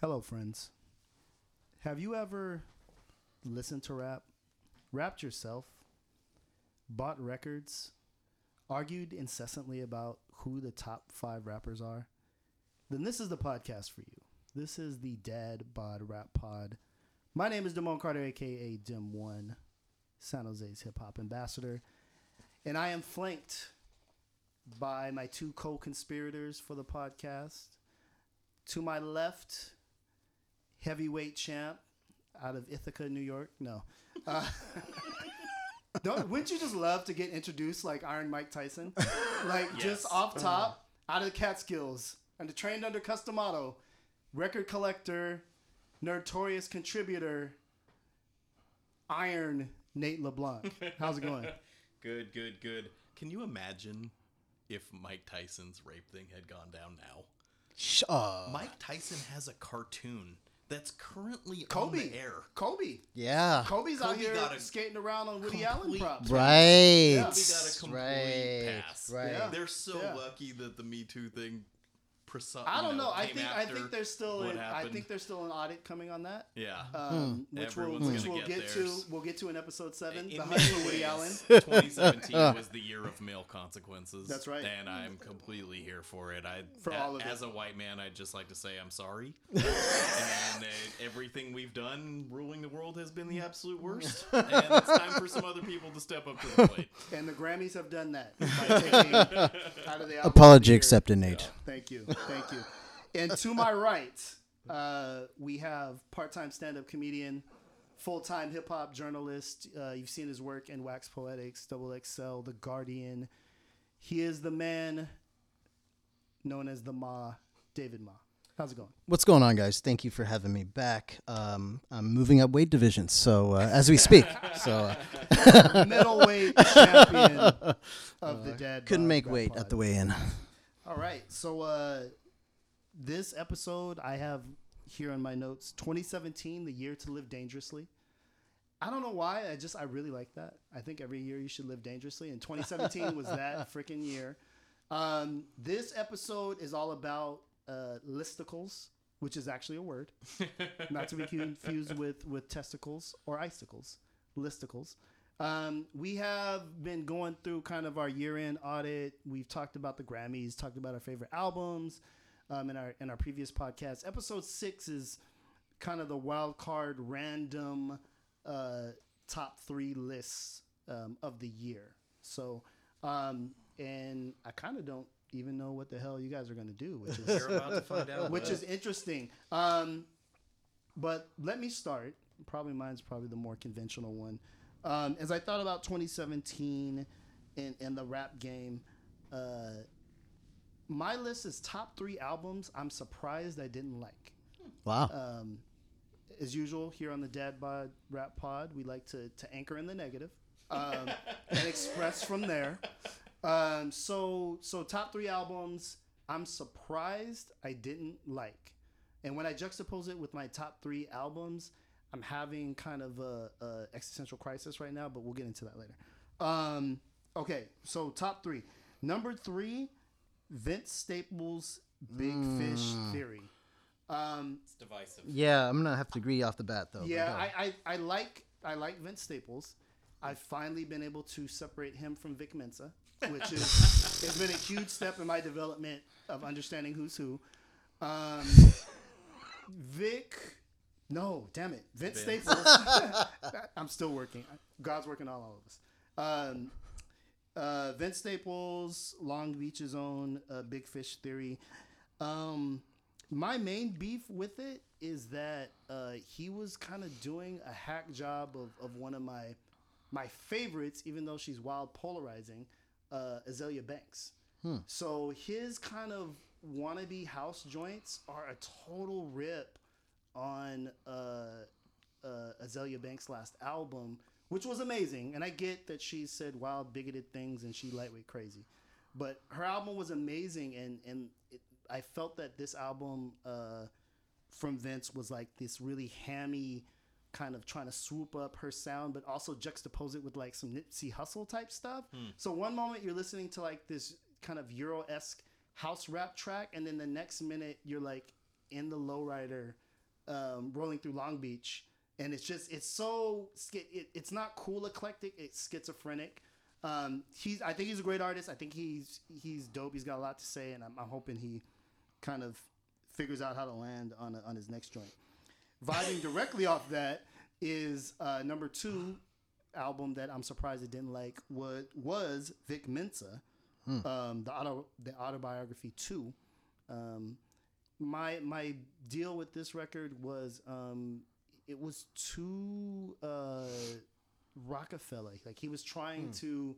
Hello, friends. Have you ever listened to rap, rapped yourself, bought records, argued incessantly about who the top five rappers are? Then this is the podcast for you. This is the Dad Bod Rap Pod. My name is Damone Carter, aka Dim One, San Jose's hip hop ambassador, and I am flanked by my two co-conspirators for the podcast. To my left, heavyweight champ out of Ithaca, New York. No. Uh, don't, wouldn't you just love to get introduced like Iron Mike Tyson? Like just off top, out of the Catskills, and trained under Cus D'Amato, record collector, notorious contributor, Iron Nate LeBlanc. How's it going? Good, good, good. Can you imagine if Mike Tyson's rape thing had gone down now? Sh- uh, Mike Tyson has a cartoon that's currently Kobe. on the air. Kobe. yeah. Kobe's out here got a skating around on Woody Allen props. Right. Yeah, we got a complete right. pass. Right. Yeah. They're so Yeah. lucky that the Me Too thing. Preci- I don't you know. I think I think there's still what an, I think there's still an audit coming on that. Yeah. Um, which we'll, which we'll get get to. We'll get to in episode seven. In the many hunt for Woody Allen. 2017 was the year of male consequences. That's right. And I'm completely here for it. I, For a- all of it. as a white man, I'd just like to say I'm sorry. and uh, everything we've done ruling the world has been the absolute worst. and it's time for some other people to step up to the plate. And the Grammys have done that by taking out of the Apology accepted, Nate. Thank you, thank you. And to my right, uh, we have part-time stand-up comedian, full-time hip-hop journalist. Uh, you've seen his work in Wax Poetics, Double XL, The Guardian. He is the man known as the Ma, David Ma. How's it going? What's going on, guys? Thank you for having me back. Um, I'm moving up weight divisions, so uh, as we speak, so uh, Middleweight champion of the dead. couldn't make weight Pod. at the weigh-in. All right. So uh this episode I have here on my notes 2017 the year to live dangerously. I don't know why. I just I really like that. I think every year you should live dangerously and 2017 was that freaking year. Um this episode is all about uh listicles, which is actually a word. Not to be confused with with testicles or icicles. Listicles. Um, we have been going through kind of our year-end audit. We've talked about the Grammys, talked about our favorite albums um, in our in our previous podcast. Episode six is kind of the wild card, random uh, top three lists um, of the year. So, um, and I kind of don't even know what the hell you guys are going to do, which is You're about to find out. which bud. is interesting. Um, but let me start. Probably mine's probably the more conventional one. Um, as I thought about 2017 and, and the rap game, uh, my list is top three albums I'm surprised I didn't like. Wow. Um, as usual, here on the Dad Bod Rap Pod, we like to, to anchor in the negative um, and express from there. Um, so, so top three albums I'm surprised I didn't like, and when I juxtapose it with my top three albums, I'm having kind of a, a existential crisis right now. But we'll get into that later. Um, okay, so top three. Number three, Vince Staples' Big Fish Theory. Um, It's divisive. yeah, I'm gonna have to agree off the bat, though. yeah. I, I, I like I like Vince Staples. I've finally been able to separate him from Vic Mensa, which is has been a huge step in my development of understanding who's who. Um, Vic, no, damn it, Vince Vince. Staples. I'm still working. God's working on all of us. Um, uh, Vince Staples, Long Beach's own uh, Big Fish Theory. Um, my main beef with it is that uh, he was kind of doing a hack job of, of one of my my favorites, even though she's wild polarizing, uh, Azealia Banks. So his kind of wannabe house joints are a total rip on uh, uh, Azealia Banks' last album, which was amazing. And I get that she said wild, bigoted things and she lightweight crazy, but her album was amazing. And and it, I felt that this album uh, from Vince was like this really hammy kind of trying to swoop up her sound, but also juxtapose it with like some Nipsey Hussle type stuff. So one moment you're listening to like this kind of Euro esque house rap track, and then the next minute you're like in the lowrider um, rolling through Long Beach, and it's just it's so it, it's not cool eclectic. It's schizophrenic. Um, he's I think he's a great artist. I think he's he's dope. He's got a lot to say, and I'm, I'm hoping he kind of figures out how to land on a, on his next joint. Vibing directly off that is uh, number two album that I'm surprised it didn't like. What was Vic Mensa, um, the auto the autobiography two. Um, my my deal with this record was um, it was too uh, Roc-A-Fella. Like he was trying to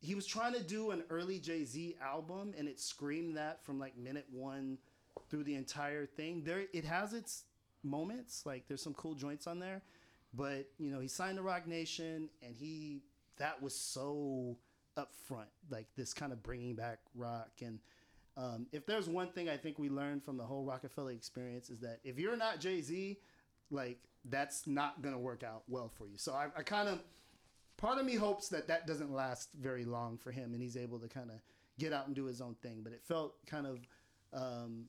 he was trying to do an early Jay Z album, and it screamed that from like minute one through the entire thing. There, it has its moments. Like there's some cool joints on there, but you know he signed to Roc Nation, and he that was so upfront. Like this kind of bringing back rock and. Um, if there's one thing I think we learned from the whole Roc-A-Fella experience is that if you're not Jay Z, like that's not gonna work out well for you. So I, I kind of part of me hopes that that doesn't last very long for him and he's able to kind of get out and do his own thing but it felt kind of um,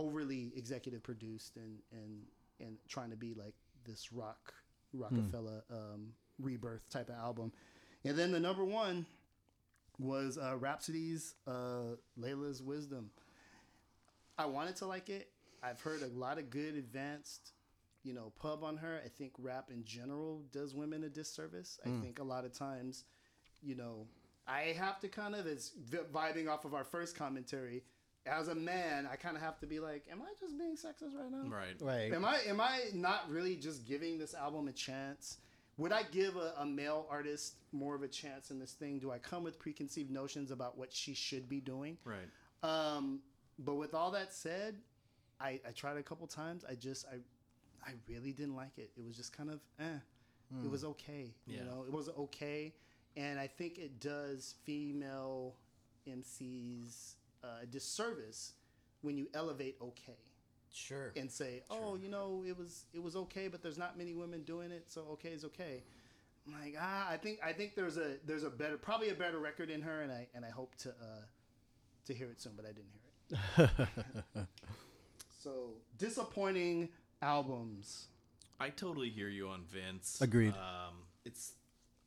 overly executive produced and and and trying to be like this rock Roc-A-Fella um, rebirth type of album. And then the number one was uh, Rapsody's uh, Laila's Wisdom. I wanted to like it. I've heard a lot of good advanced you know, pub on her. I think rap in general does women a disservice. I think a lot of times, you know, I have to kind of, as vibing off of our first commentary, as a man, I kind of have to be like, am I just being sexist right now? Right. Right. Am I am I not really just giving this album a chance? Would I give a, a male artist more of a chance in this thing? Do I come with preconceived notions about what she should be doing? Right. Um, but with all that said, I, I tried a couple times. I just I I really didn't like it. It was just kind of eh. It was okay. You know, it was okay, and I think it does female MCs a disservice when you elevate okay Sure. and say, "Oh, you know, it was it was okay, but there's not many women doing it, so okay is okay." I'm like, ah, I think I think there's a there's a better probably a better record in her, and I and I hope to uh, to hear it soon, but I didn't hear it. so disappointing albums. I totally hear you on Vince. Agreed. Um, it's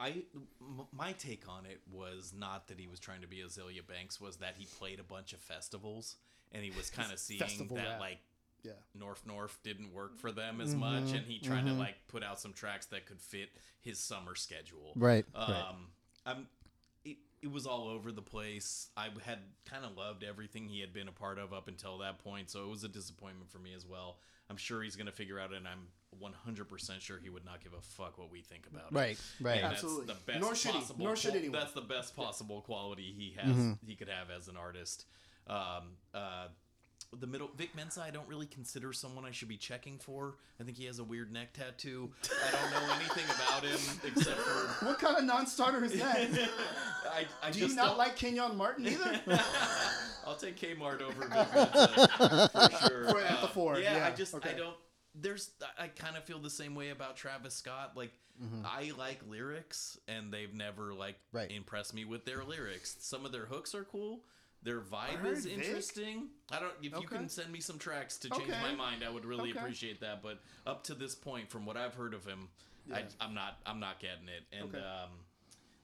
I m- my take on it was not that he was trying to be Azealia Banks, was that he played a bunch of festivals and he was kind of seeing Festival that rap. like Yeah, North North didn't work for them as much, and he tried to like put out some tracks that could fit his summer schedule. Right, Um, right. I'm. It, it was all over the place. I had kind of loved everything he had been a part of up until that point, so it was a disappointment for me as well. I'm sure he's going to figure out, and I'm 100% sure he would not give a fuck what we think about it. Right. Right. And Absolutely. That's the best Nor should he. possible. Nor should qual- anyone. That's the best possible quality he has. Mm-hmm. He could have as an artist. Um, uh, the middle Vic Mensa, I don't really consider someone I should be checking for. I think he has a weird neck tattoo. I don't know anything about him except for what kind of non-starter is that? I, I Do just you not don't- like Kenyon Martin either? I'll take Kmart over Vic Mensa for sure. For- at the uh, four, Yeah, yeah, I just okay. I don't. There's I kind of feel the same way about Travis Scott. Like mm-hmm. I like lyrics, and they've never like Right. impressed me with their lyrics. Some of their hooks are cool. Their vibe heard is Vic. interesting. I don't. If you can send me some tracks to change Okay. my mind, I would really Okay. appreciate that. But up to this point, from what I've heard of him, I, Yeah. I'm not. I'm not getting it. And Okay. um,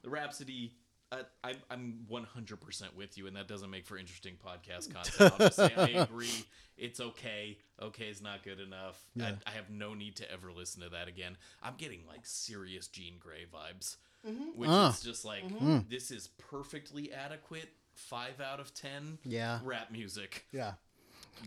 the Rapsody. Uh, I, I'm 100% with you, and that doesn't make for interesting podcast content. I'll just say I agree. It's okay. Okay is not good enough. Yeah. I, I have no need to ever listen to that again. I'm getting like serious Jean Grae vibes, which Ah. is just like this is perfectly adequate. Five out of ten. Yeah. Rap music. Yeah.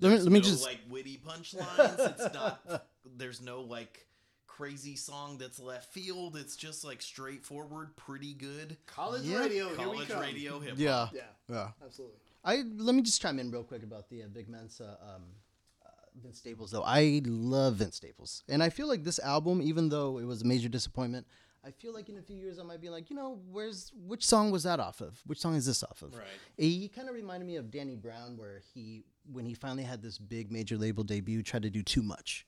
Let me let me no, just like witty punchlines. it's not. There's no like crazy song that's left field. It's just like straightforward, pretty good. College Yeah. radio, here we College come. radio hip hop. yeah Yeah, yeah. absolutely. I let me just chime in real quick about the uh, Big Mensa um, uh, Vince Staples though. I love Vince Staples, and I feel like this album, even though it was a major disappointment, I feel like in a few years I might be like, you know, where's which song was that off of? Which song is this off of? Right. He kind of reminded me of Danny Brown, where he when he finally had this big major label debut, tried to do too much.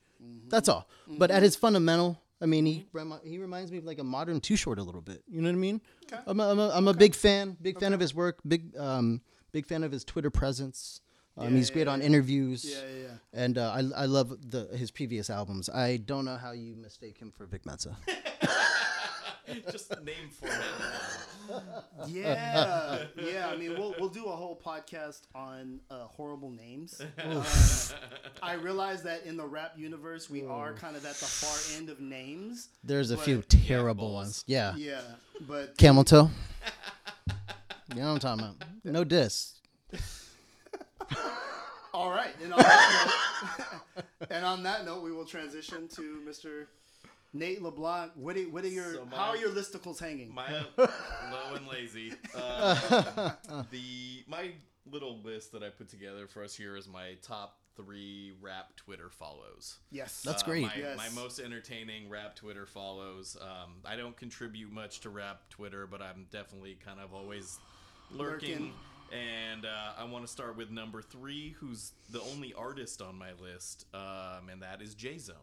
That's all. But at his fundamental, I mean, he remi- he reminds me of like a modern Too Short a little bit. You know what I mean? Okay. I'm a, I'm a, I'm a big fan, big fan of his work, big um, big fan of his Twitter presence. Um, he's Yeah, great yeah, on interviews. Yeah, yeah, yeah. And uh, I, I love the his previous albums. I don't know how you mistake him for Vic Mensa. Just name for it. Yeah, yeah. I mean, we'll we'll do a whole podcast on uh, horrible names. Um, I realize that in the rap universe, we are kind of at the far end of names. There's a few terrible balls. ones. Yeah. Yeah, but Camel toe. you know what I'm talking about. No diss. all right. And on note, and on that note, we will transition to Mr. Nate LeBlanc. What are, what are your So my- how are your listicles hanging? My low and lazy. Um, the my little list that I put together for us here is my top three rap Twitter follows. yes, That's Uh, great. My, Yes. my most entertaining rap Twitter follows. Um, I don't contribute much to rap Twitter, but I'm definitely kind of always lurking. Lurking. And uh, I want to start with number three, who's the only artist on my list, um, and that is J Zone.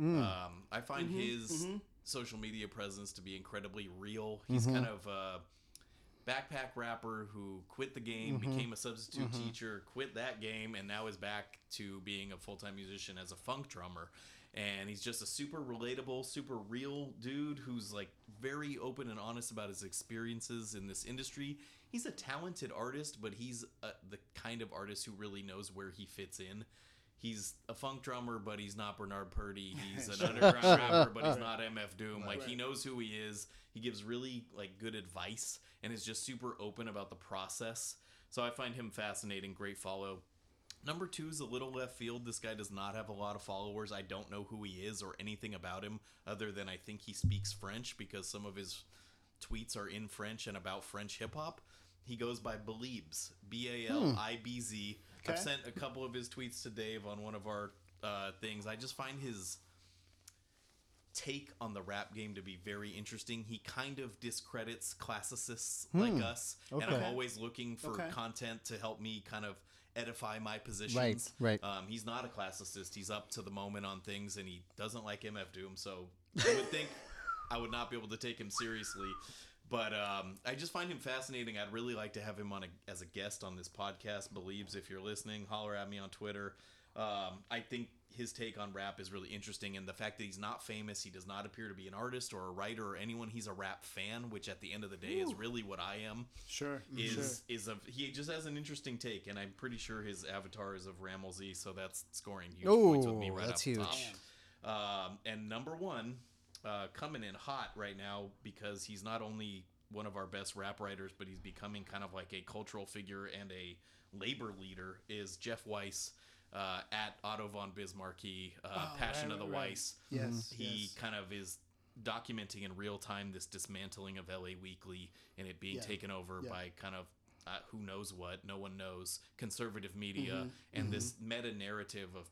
Mm. Um, I find mm-hmm. his mm-hmm. social media presence to be incredibly real. He's mm-hmm. kind of a backpack rapper who quit the game, became a substitute teacher, quit that game, and now is back to being a full time musician as a funk drummer. And he's just a super relatable, super real dude who's like very open and honest about his experiences in this industry. He's a talented artist, but he's uh the kind of artist who really knows where he fits in. He's a funk drummer, but he's not Bernard Purdie. He's an underground rapper, but he's not MF Doom. Like he knows who he is. He gives really like good advice and is just super open about the process. So I find him fascinating. Great follow. Number two is a little left field. This guy does not have a lot of followers. I don't know who he is or anything about him other than I think he speaks French because some of his tweets are in French and about French hip hop. He goes by Belibs, B A L hmm. I B Z. I've sent a couple of his tweets to Dave on one of our uh, things. I just find his take on the rap game to be very interesting. He kind of discredits classicists like us, and I'm always looking for Okay. content to help me kind of edify my positions. Right, right. Um, he's not a classicist. He's up to the moment on things, and he doesn't like MF Doom. So you would think I would not be able to take him seriously. But um, I just find him fascinating. I'd really like to have him on a, as a guest on this podcast. Believes if you're listening, holler at me on Twitter. Um, I think his take on rap is really interesting, and the fact that he's not famous, he does not appear to be an artist or a writer or anyone. He's a rap fan, which at the end of the day is really what I am sure, is sure. is a he just has an interesting take, and I'm pretty sure his avatar is of Rammellzee, so that's scoring huge points with me Ooh, right that's off the huge. top. Um, and number one, uh, coming in hot right now because he's not only one of our best rap writers, but he's becoming kind of like a cultural figure and a labor leader. Is Jeff Weiss uh, at Otto von Bismarcky, uh, Oh, Passion right, of the right. Weiss? Yes, he yes. kind of is documenting in real time this dismantling of LA Weekly and it being Yeah. taken over Yeah. by kind of uh, who knows what, no one knows, conservative media, Mm-hmm. and this meta narrative of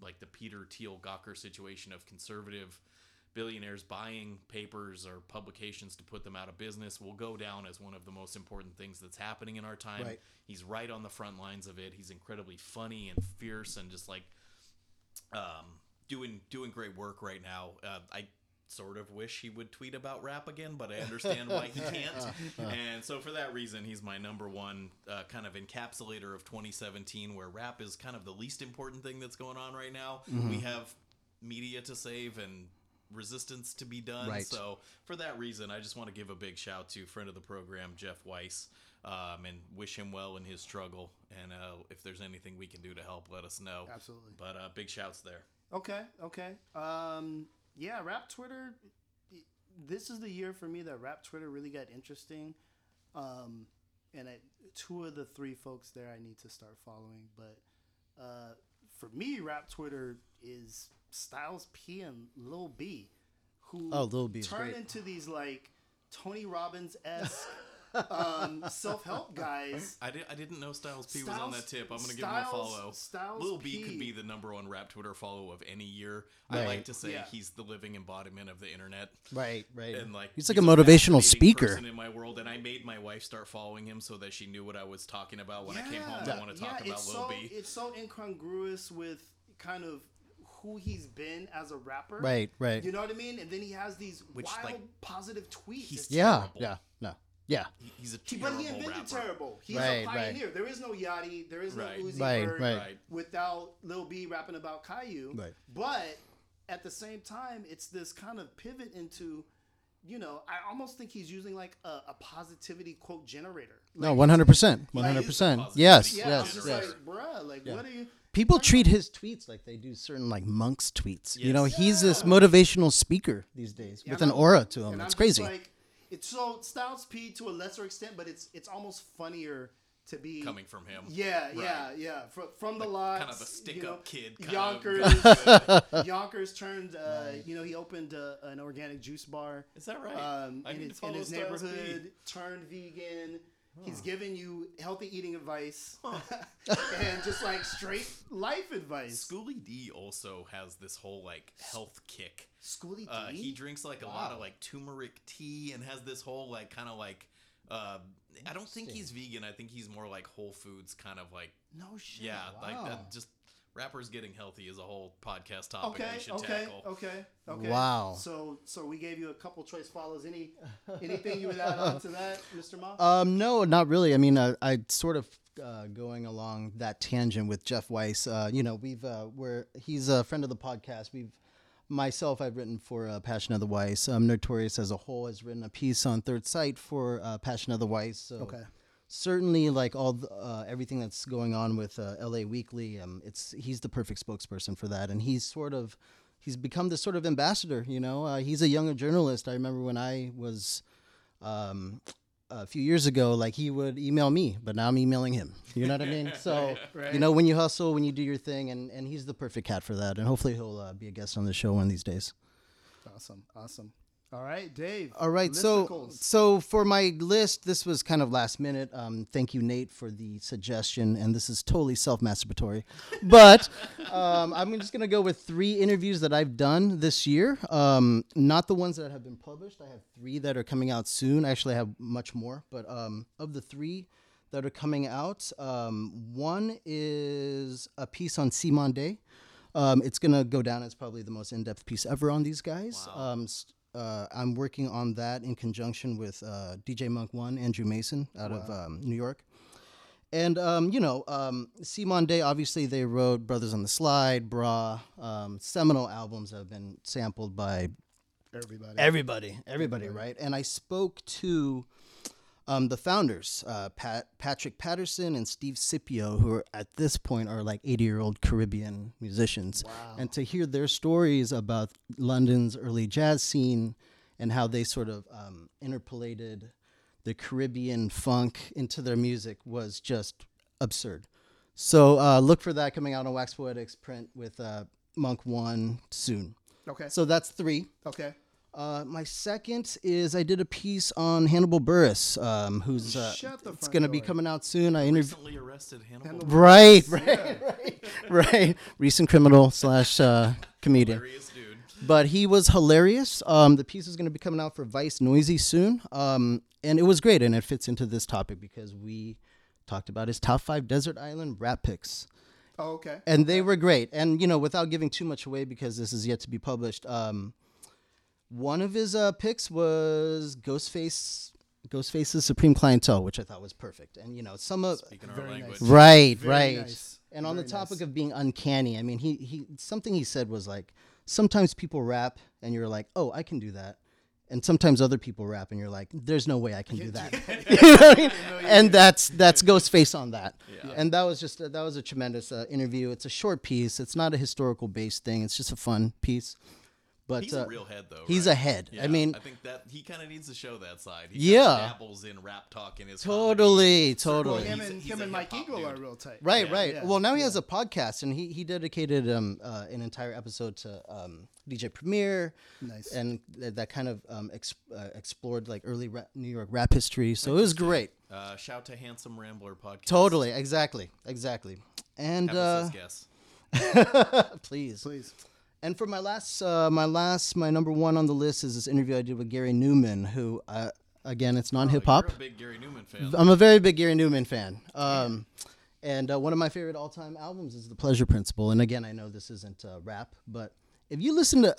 like the Peter Thiel Gawker situation of conservative billionaires buying papers or publications to put them out of business will go down as one of the most important things that's happening in our time. Right. He's right on the front lines of it. He's incredibly funny and fierce and just like um, doing doing great work right now. Uh, I sort of wish he would tweet about rap again, but I understand why he can't. and so for that reason, he's my number one uh, kind of encapsulator of 2017, where rap is kind of the least important thing that's going on right now. Mm-hmm. We have media to save and resistance to be done. Right. So for that reason, I just want to give a big shout to friend of the program Jeff Weiss. Um, and wish him well in his struggle. And uh, if there's anything we can do to help, let us know. Absolutely. But uh, big shouts there. Okay, okay. Um, yeah, rap Twitter. This is the year for me that rap Twitter really got interesting. Um, and I, two of the three folks there I need to start following. But uh, for me, rap Twitter is Styles P and Lil B, who Oh, Lil B is turn great. into these like Tony Robbins esque um, self help guys. I, did, I didn't know Styles P was on that tip. I'm going to give him a Styles- follow. Styles Lil B P. could be the number one rap Twitter follow of any year. I like to say Yeah. he's the living embodiment of the internet. Right, right. And like he's like a motivational speaker. in my world, and I made my wife start following him so that she knew what I was talking about when I came home. I want to talk about Lil so, B. It's so incongruous with kind of who he's been as a rapper. Right, right. You know what I mean? And then he has these Which, wild like, positive tweets. he's yeah, terrible. yeah, no. Yeah. He- He's a He- terrible but he invented rapper. terrible. He's Right, a right. pioneer. There is no Yachty. There is no Uzi Right, Vert right. Right. without Lil B rapping about Caillou. Right. But at the same time, it's this kind of pivot into, you know, I almost think he's using like a, a positivity quote generator. No, one hundred percent, one hundred percent. positivity Yes, Yeah, I'm yes, just yes. like, bruh, like, what are you? People treat his tweets like they do certain like monks tweets. You know, he's this motivational speaker these days with an I'm- aura to him. and It's I'm crazy. Like, it's so Styles P to a lesser extent, but it's it's almost funnier to be coming from him. Yeah, yeah, Right. yeah. From, from the lot, kind of a stick-up kid kind of Yonkers, goes Yonkers turned. Uh, You know, he opened uh, an organic juice bar. Is that right? Um, I in need his, to in his Styles P. neighborhood, turned vegan. He's giving you healthy eating advice and just like straight life advice. Schooly D also has this whole like health kick. Schooly D. Uh, he drinks like a lot of Wow. like turmeric tea and has this whole like kind of like. Uh, I don't think he's vegan. I think he's more like Whole Foods kind of like no shit. yeah, like Wow. that. Just rappers getting healthy is a whole podcast topic Okay, we should okay, tackle. okay, okay. Wow. So, so we gave you a couple choice follows. Any, anything you would add on to that, Mr. Ma? Um, no, not really. I mean, uh, I sort of uh, going along that tangent with Jeff Weiss. Uh, you know, we've uh, we're he's a friend of the podcast. We've myself, I've written for uh, Passion of the Weiss. Um, Notorious as a whole has written a piece on Third Sight for uh, Passion of the Weiss. So Okay. Certainly, like all the, uh, everything that's going on with uh, L.A. Weekly, um, it's he's the perfect spokesperson for that, and he's sort of he's become this sort of ambassador. You know, uh, he's a younger journalist. I remember when I was um, a few years ago, like he would email me, but now I'm emailing him. You know what I mean? So Right. you know, when you hustle, when you do your thing, and and he's the perfect cat for that. And hopefully he'll uh, be a guest on the show one of these days. Awesome, awesome. All right, Dave. All right, so listicles. so for my list, this was kind of last minute. Um, thank you, Nate, for the suggestion, and this is totally self-masturbatory, but um, I'm just gonna go with three interviews that I've done this year. Um, not the ones that have been published. I have three that are coming out soon. I Actually, I have much more, but um, of the three that are coming out, um, one is a piece on Cymande. Um, it's gonna go down as probably the most in-depth piece ever on these guys. Um, s- uh, I'm working on that in conjunction with uh, DJ Monk One, Andrew Mason out of um, New York. And um, you know, um, Cymande. Obviously, they wrote "Brothers on the Slide," "Bra," um, seminal albums have been sampled by everybody. everybody, everybody, right? And I spoke to um, the founders, uh, Pat, Patrick Patterson and Steve Scipio, who are at this point are like 80 year old Caribbean musicians. And to hear their stories about London's early jazz scene and how they sort of um, interpolated the Caribbean funk into their music was just absurd. So uh, look for that coming out on Wax Poetics print with uh, Monk One soon. okay. So that's three. okay. Uh, my second is I did a piece on Hannibal Buress, um, who's uh, it's going to be coming out soon. I interviewed. Recently arrested Hannibal. Hannibal Right, Buress, right, right, right. Recent criminal slash uh, comedian, Hilarious dude. but he was hilarious. Um, the piece is going to be coming out for Vice Noisey soon, um, and it was great, and it fits into this topic because we talked about his top five desert island rap picks Oh, okay. and they were great. And you know, without giving too much away because this is yet to be published, um, one of his uh, picks was Ghostface, Ghostface's Supreme Clientele, which I thought was perfect. And you know, some of Speaking our language. nice. right, Very right. nice. And on the topic nice. of being uncanny, I mean, he he something he said was like, sometimes people rap and you're like, oh, I can do that. And sometimes other people rap and you're like, there's no way I can do that. You know I mean? And that's that's Ghostface on that. Yeah. And that was just a, that was a tremendous uh, interview. It's a short piece. It's not a historical based thing. It's just a fun piece. But He's uh, a real head though. he's right? a head. Yeah, I mean, I think that he kind of needs to show that side. He Yeah. kinda dabbles in rap talk in his totally, comedy. Well, totally. him He's a- and he's him a and Mike hip-hop Eagle are real tight. Right, Yeah. right. Yeah, well, now he has a podcast, and he he dedicated um uh, an entire episode to um, DJ Premier, Nice. and th- that kind of um ex- uh, explored like early ra- New York rap history. So it was great. Uh, shout to Handsome Rambler podcast. Totally, exactly, exactly. And Have uh, us as guests. please, Please. And for my last, uh, my last, my number one on the list is this interview I did with Gary Numan, who, uh, again, it's non hip hop. You're big Gary Numan fan. I'm a very big Gary Numan fan. Um, and uh, one of my favorite all time albums is The Pleasure Principle. And again, I know this isn't uh, rap, but if you listen to,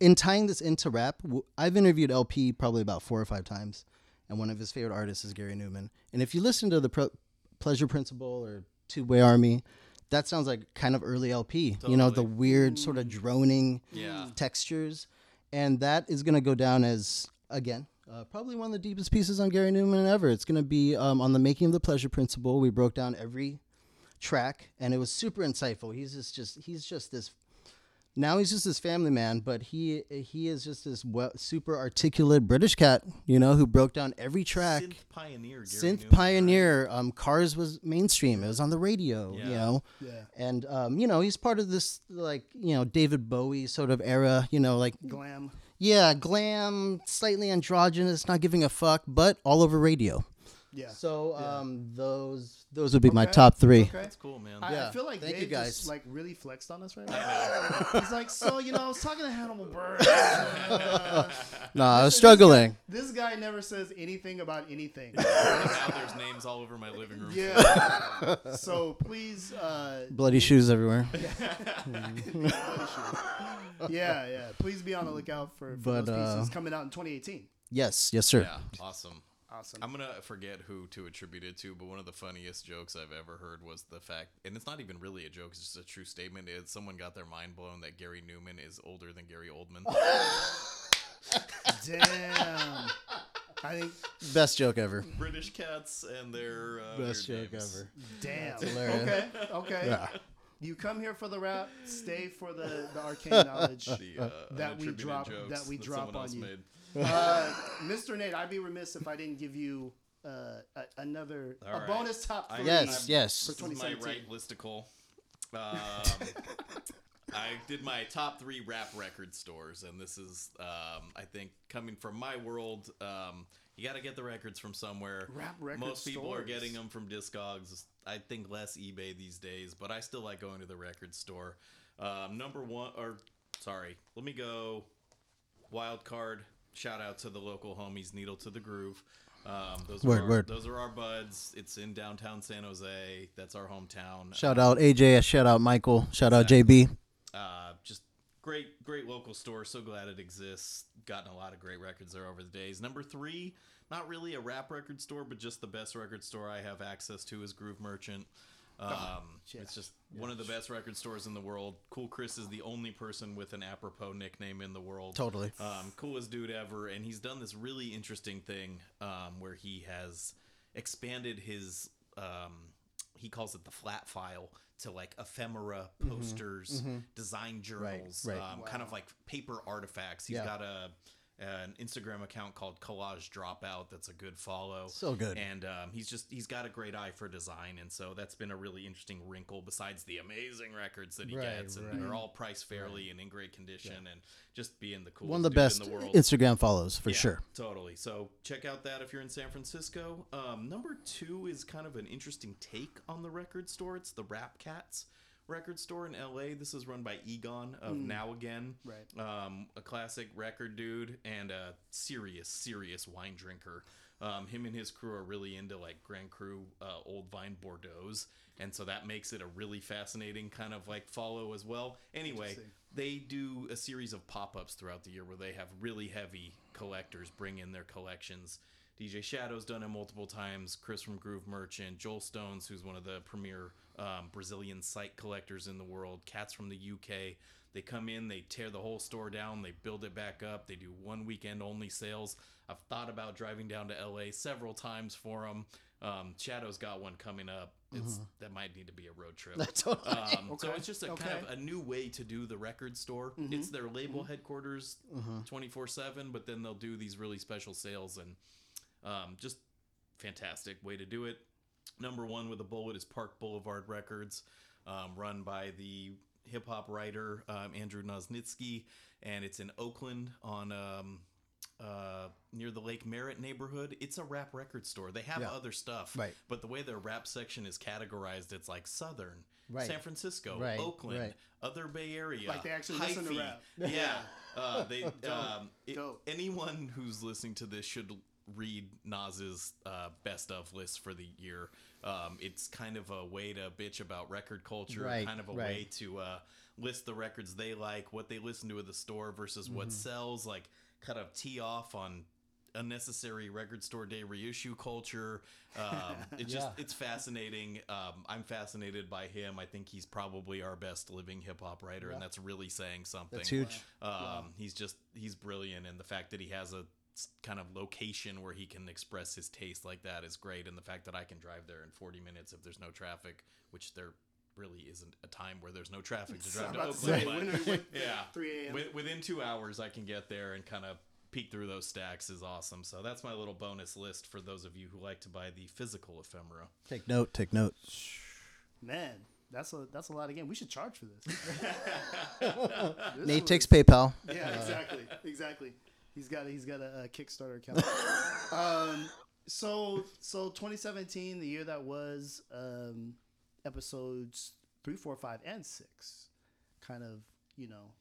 in tying this into rap, w- I've interviewed El-P probably about four or five times. and one of his favorite artists is Gary Numan. And if you listen to the Pro- Pleasure Principle or Tubeway Army, that sounds like kind of early El-P. You know, the weird sort of droning Yeah. textures, and that is going to go down as again. Uh, probably one of the deepest pieces on Gary Numan ever. It's going to be um, on the making of the pleasure principle. We broke down every track, and it was super insightful. He's just, just he's just this. Now he's just this family man, but he he is just this well, super articulate British cat, you know, who broke down every track. Synth pioneer. Gary Synth Numan. pioneer. Um, Cars was mainstream. It was on the radio. You Yeah. know, Yeah. and um, you know he's part of this like you know David Bowie sort of era. You know, like Glam. yeah, glam, slightly androgynous, not giving a fuck, but all over radio. Yeah. So Yeah. um, those those would be my top three. Okay. That's cool, man. I, I Yeah. feel like Thank you, Dave guys. just like really flexed on us right now. He's like, so you know, I was talking to Hannibal Buress. uh, No, I was this struggling. This guy never says anything about anything. now there's names all over my living room. Yeah. so please, uh, Bloody shoes everywhere. yeah, yeah. Please be on the lookout for, for But, those pieces uh, coming out in 2018. Yes, yes, sir. Yeah, awesome. Awesome. I'm gonna forget who to attribute it to, but one of the funniest jokes I've ever heard was the fact, and it's not even really a joke; it's just a true statement. Is someone got their mind blown that Gary Numan is older than Gary Oldman? Damn. I think. Best joke ever. British cats and their uh, Best weird joke names. ever. Damn. hilarious. Okay. Okay. Yeah. You come here for the rap. Stay for the, the arcane knowledge. The, uh, That we unattributed drop- jokes that we drop someone on else you. made. Uh, Mr. Nate, I'd be remiss if I didn't give you uh, a, another All a right. bonus top I- three. Yes, I'm- yes. For This is my 2017. right listicle. Um, I did my top three rap record stores, and this is, um, I think, coming from my world. Um, you got to get the records from somewhere. Rap record Most people are stores. getting them from Discogs. I think less eBay these days, but I still like going to the record store. Um, number one, or sorry, let me go. Wild card. Shout out to the local homies, Needle to the Groove. Um, those Word, are our, word. Those are our buds. It's in downtown San Jose. That's our hometown. Shout out AJ. Shout out Michael. Shout out JB. Uh, just great, great local store. So glad it exists. Gotten a lot of great records there over the days. Number three, not really a rap record store, but just the best record store I have access to is Groove Merchant. Um, yeah. It's just one of the best record stores in the world. Cool Chris is the only person with an apropos nickname in the world. Totally. Um, coolest dude ever, and he's done this really interesting thing um, where he has expanded his. Um, he calls it the flat file to like ephemera posters, design journals, right. Um, kind of like paper artifacts. He's Yeah. got a an Instagram account called Collage Dropout. That's a good follow. So good. And um, he's just he's got a great eye for design, and so that's been a really interesting wrinkle. Besides the amazing records that he Right, gets, and right. they're all priced fairly and in great condition, and just being the coolest One of the best in the world. Instagram follows for Yeah, sure. Totally. So check out that if you're in San Francisco. Um, number two is kind of an interesting take on the record store. It's the Rappcats record store in LA. This is run by Egon of Now Again. Right. Um, a classic record dude and a serious, serious wine drinker. Um, him and his crew are really into like Grand Cru uh, Old Vine Bordeaux's, and so that makes it a really fascinating kind of like follow as well. Anyway, they do a series of pop-ups throughout the year where they have really heavy collectors bring in their collections. DJ Shadow's done it multiple times. Chris from Groove Merchant, Joel Stones, who's one of the premier um, Brazilian site collectors in the world, Cats from the UK. They come in, they tear the whole store down, they build it back up. They do one weekend only sales. I've thought about driving down to LA several times for them. Um, Shadow's got one coming up. It's that might need to be a road trip. Totally. Um, So it's just a Okay. kind of a new way to do the record store. It's their label headquarters, twenty four seven, but then they'll do these really special sales and um, just fantastic way to do it. Number one with a bullet is Park Boulevard Records, um, run by the hip hop writer um, Andrew Nosnitsky, and it's in Oakland on. Um, uh, near the Lake Merritt neighborhood, it's a rap record store. They have Yeah. other stuff, Right. But the way their rap section is categorized, it's like Southern, Right. San Francisco, Right, Oakland, right. other Bay Area. Like they actually listen to rap. Yeah. Uh, they um, it- Dope. anyone who's listening to this should read Noz's uh, best of list for the year. Um, it's kind of a way to bitch about record culture, Right, kind of a right. way to uh, list the records they like, what they listen to at the store versus what Mm-hmm. sells, like kind of tee off on unnecessary record store day reissue culture. Um, it's just Yeah. it's fascinating. Um, I'm fascinated by him. I think he's probably our best living hip hop writer, and that's really saying something. That's huge. Um, He's just he's brilliant, and the fact that he has a kind of location where he can express his taste like that is great. And the fact that I can drive there in 40 minutes if there's no traffic, which there really isn't a time where there's no traffic to drive to about to say, but- when yeah, 3 a.m. Wi- within two hours, I can get there and kind of peek through those stacks is awesome. So that's my little bonus list for those of you who like to buy the physical ephemera. Take note. Take note. Man, that's a that's a lot of game. We should charge for this. This Nate was- takes PayPal. Yeah, exactly, exactly. He's got he's got a, a Kickstarter account. um, so so 2017, the year that was, um, episodes three, four, five, and six, kind of you know,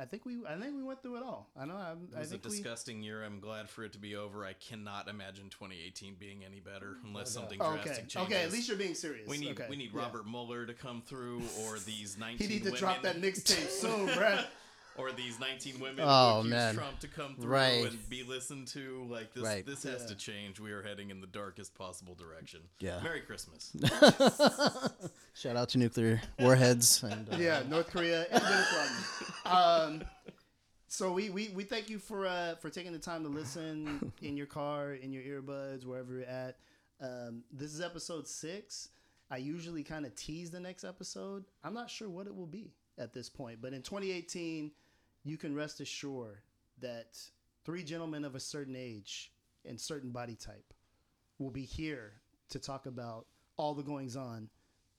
I think we I think we went through it all. I know I'm, It I was a think we. disgusting year. I'm glad for it to be over. I cannot imagine 2018 being any better unless something Okay, drastic changes. okay. At least you're being serious. we need okay. we need yeah. Robert Mueller to come through, or these 19 He need to women, drop that mixtape soon, Brad. or these 19 women Oh, who accuse man. Trump to come through Right. and be listened to. Like this, Right. this has Yeah. to change. We are heading in the darkest possible direction. Yeah. Merry Christmas. Shout out to nuclear warheads. And, uh, yeah, North Korea and Dennis Rodman. Um, so we, we, we thank you for uh, for taking the time to listen in your car, in your earbuds, wherever you're at. Um, this is episode six. I usually kind of tease the next episode. I'm not sure what it will be at this point, but in 2018, you can rest assured that three gentlemen of a certain age and certain body type will be here to talk about all the goings on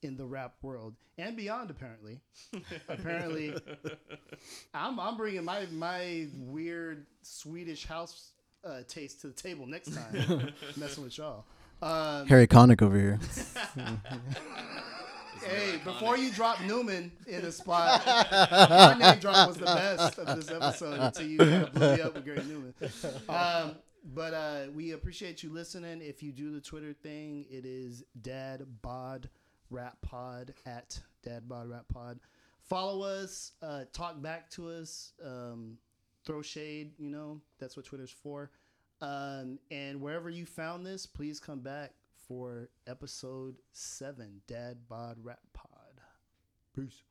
in the rap world and beyond. Apparently, apparently, I'm I'm bringing my my weird Swedish house uh, taste to the table next time. messing with y'all. Um, Harry Connick over here. Hey, before you drop Numan in the spot, my name drop was the best of this episode until you kind of blew me up with Gary Numan. Um, but uh, we appreciate you listening. If you do the Twitter thing, it is Dad Bod Rap Pod at Dad Bod Rap Pod. Follow us, uh, talk back to us, um, throw shade. You know that's what Twitter's for. Um, and wherever you found this, please come back for episode seven, Dad Bod Rap Pod. Peace.